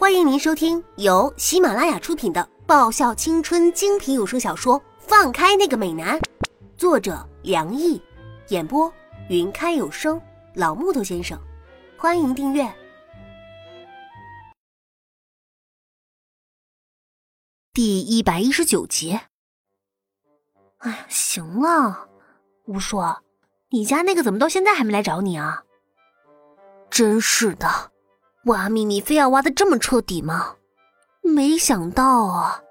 欢迎您收听由喜马拉雅出品的爆笑青春精品有声小说《放开那个美男》，作者梁毅，演播云开有声老木头先生。欢迎订阅第一百一十九集。哎呀，行了，吴硕，你家那个怎么到现在还没来找你啊？真是的。挖秘密非要挖的这么彻底吗？没想到啊，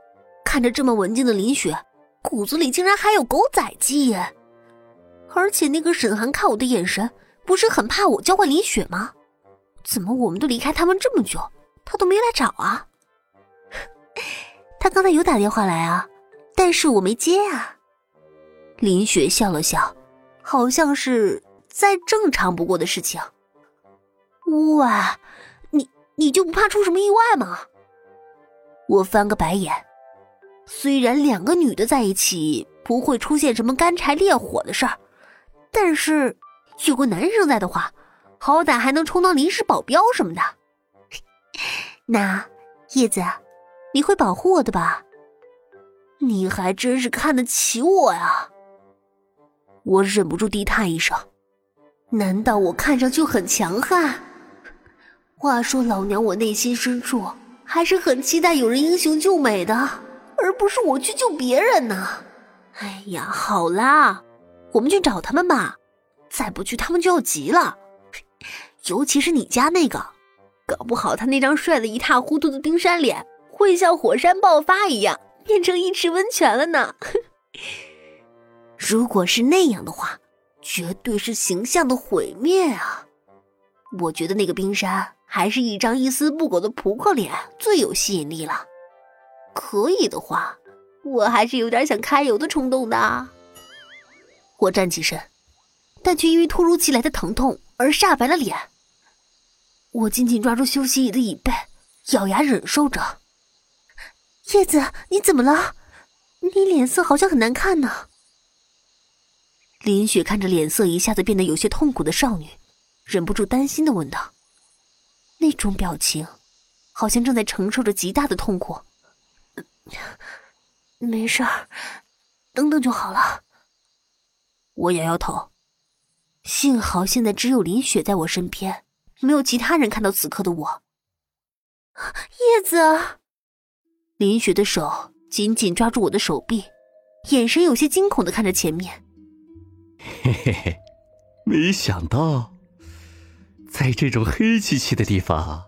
看着这么文静的林雪，骨子里竟然还有狗仔记耶！而且那个沈寒看我的眼神，不是很怕我教坏林雪吗？怎么我们都离开他们这么久，他都没来找啊？他刚才有打电话来啊，但是我没接啊。林雪笑了笑，好像是再正常不过的事情。哇！你就不怕出什么意外吗？我翻个白眼。虽然两个女的在一起不会出现什么干柴烈火的事儿，但是有个男生在的话，好歹还能充当临时保镖什么的。那叶子，你会保护我的吧？你还真是看得起我呀！我忍不住低叹一声。难道我看上去很强悍？话说，老娘我内心深处还是很期待有人英雄救美的，而不是我去救别人呢。哎呀，好啦，我们去找他们吧，再不去他们就要急了。尤其是你家那个，搞不好他那张帅的一塌糊涂的冰山脸会像火山爆发一样变成一池温泉了呢。如果是那样的话，绝对是形象的毁灭啊！我觉得那个冰山。还是一张一丝不苟的扑克脸最有吸引力了。可以的话，我还是有点想揩油的冲动的。我站起身，但却因为突如其来的疼痛而煞白了脸。我紧紧抓住休息椅的椅背，咬牙忍受着。叶子，你怎么了？你脸色好像很难看呢。林雪看着脸色一下子变得有些痛苦的少女，忍不住担心的问道。那种表情，好像正在承受着极大的痛苦。没事儿，等等就好了。我摇摇头，幸好现在只有林雪在我身边，没有其他人看到此刻的我。叶子，林雪的手紧紧抓住我的手臂，眼神有些惊恐的看着前面。嘿嘿嘿，没想到。在这种黑漆漆的地方，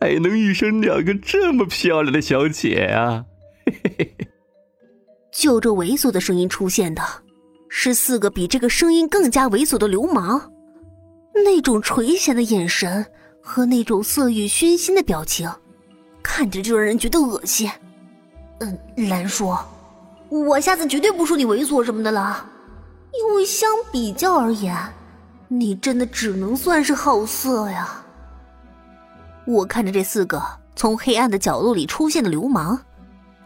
还能遇上两个这么漂亮的小姐啊！就这猥琐的声音出现的，是四个比这个声音更加猥琐的流氓。那种垂涎的眼神和那种色欲熏心的表情，看着就让人觉得恶心。嗯，兰叔，我下次绝对不说你猥琐什么的了，因为相比较而言。你真的只能算是好色呀！我看着这四个从黑暗的角落里出现的流氓，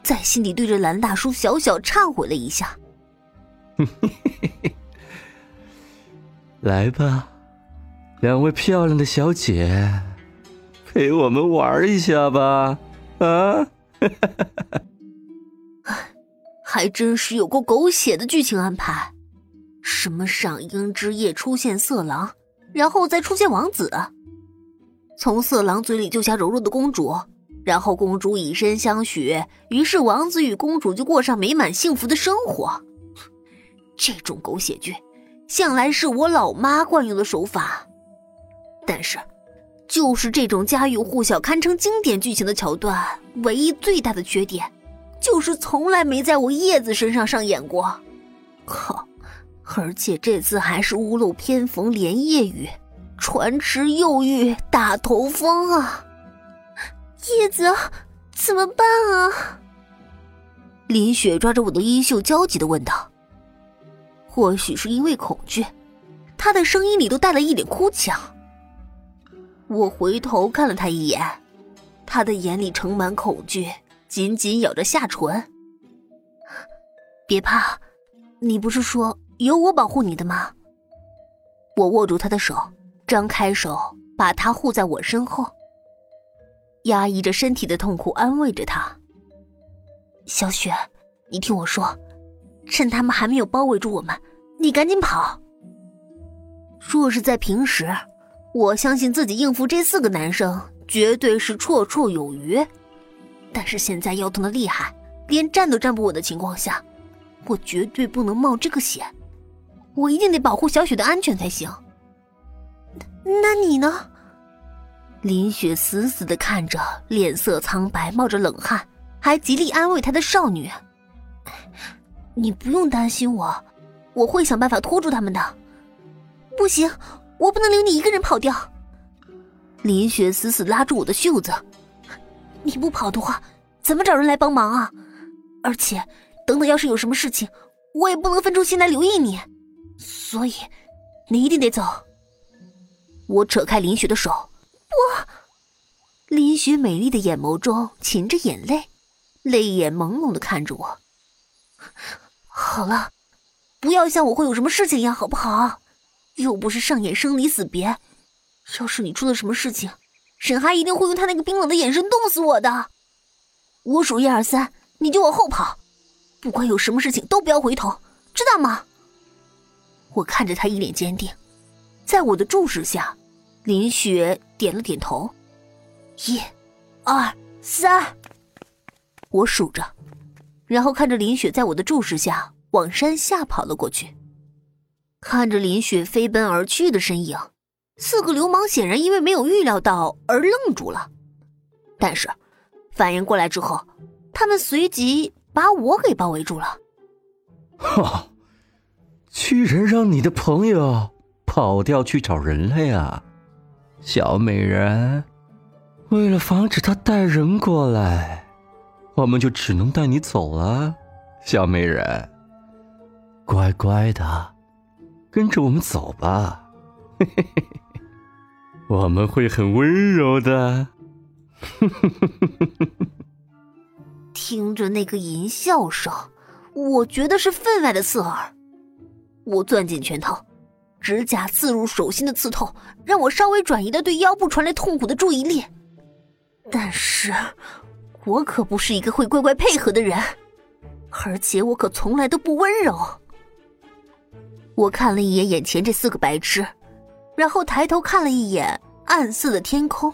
在心底对着蓝大叔小小忏悔了一下。来吧，两位漂亮的小姐，陪我们玩一下吧！啊，还真是有过狗血的剧情安排。什么赏樱之夜出现色狼，然后再出现王子，从色狼嘴里救下柔弱的公主，然后公主以身相许，于是王子与公主就过上美满幸福的生活。这种狗血剧，向来是我老妈惯用的手法。但是，就是这种家喻户晓、堪称经典剧情的桥段，唯一最大的缺点，就是从来没在我叶子身上上演过。靠！而且这次还是屋漏偏逢连夜雨，船迟又遇大头风啊！叶子，怎么办啊？林雪抓着我的衣袖，焦急的问道。或许是因为恐惧，她的声音里都带了一点哭腔。我回头看了他一眼，他的眼里盛满恐惧，紧紧咬着下唇。别怕，你不是说……有我保护你的吗？我握住他的手，张开手，把他护在我身后。压抑着身体的痛苦，安慰着他：“小雪，你听我说，趁他们还没有包围住我们，你赶紧跑。若是在平时，我相信自己应付这四个男生绝对是绰绰有余。但是现在腰疼的厉害，连站都站不稳的情况下，我绝对不能冒这个险。我一定得保护小雪的安全才行。那你呢？”林雪死死的看着脸色苍白、冒着冷汗，还极力安慰她的少女：“你不用担心我，我会想办法拖住他们的。”不行，我不能留你一个人跑掉。林雪死死拉住我的袖子：“你不跑的话，怎么找人来帮忙啊？而且，等等，要是有什么事情，我也不能分出心来留意你。所以，你一定得走。”我扯开林雪的手。我，林雪美丽的眼眸中噙着眼泪，泪眼朦胧的看着我。好了，不要像我会有什么事情一样，好不好？又不是上演生离死别，要是你出了什么事情，沈寒一定会用他那个冰冷的眼神冻死我的。我数一二三，你就往后跑，不管有什么事情都不要回头，知道吗？我看着他一脸坚定，在我的注视下。林雪点了点头，一、二、三，我数着，然后看着林雪在我的注视下往山下跑了过去。看着林雪飞奔而去的身影，四个流氓显然因为没有预料到而愣住了。但是反应过来之后，他们随即把我给包围住了。哈，居然让你的朋友跑掉去找人了呀！小美人，为了防止他带人过来，我们就只能带你走了。小美人，乖乖的，跟着我们走吧。嘿嘿嘿，我们会很温柔的。听着那个淫笑声，我觉得是分外的刺耳。我攥紧拳头。指甲刺入手心的刺痛，让我稍微转移了对腰部传来痛苦的注意力。但是，我可不是一个会乖乖配合的人，而且我可从来都不温柔。我看了一眼眼前这四个白痴，然后抬头看了一眼暗色的天空。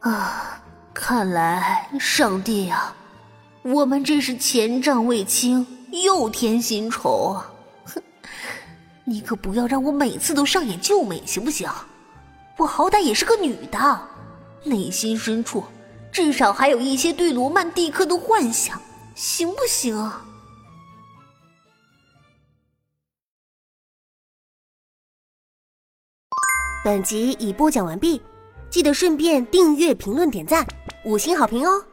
啊，看来上帝啊，我们这是前账未清，又添新仇啊！你可不要让我每次都上演救美，行不行？我好歹也是个女的，内心深处至少还有一些对罗曼蒂克的幻想，行不行？本集已播讲完毕，记得顺便订阅、评论、点赞、五星好评哦！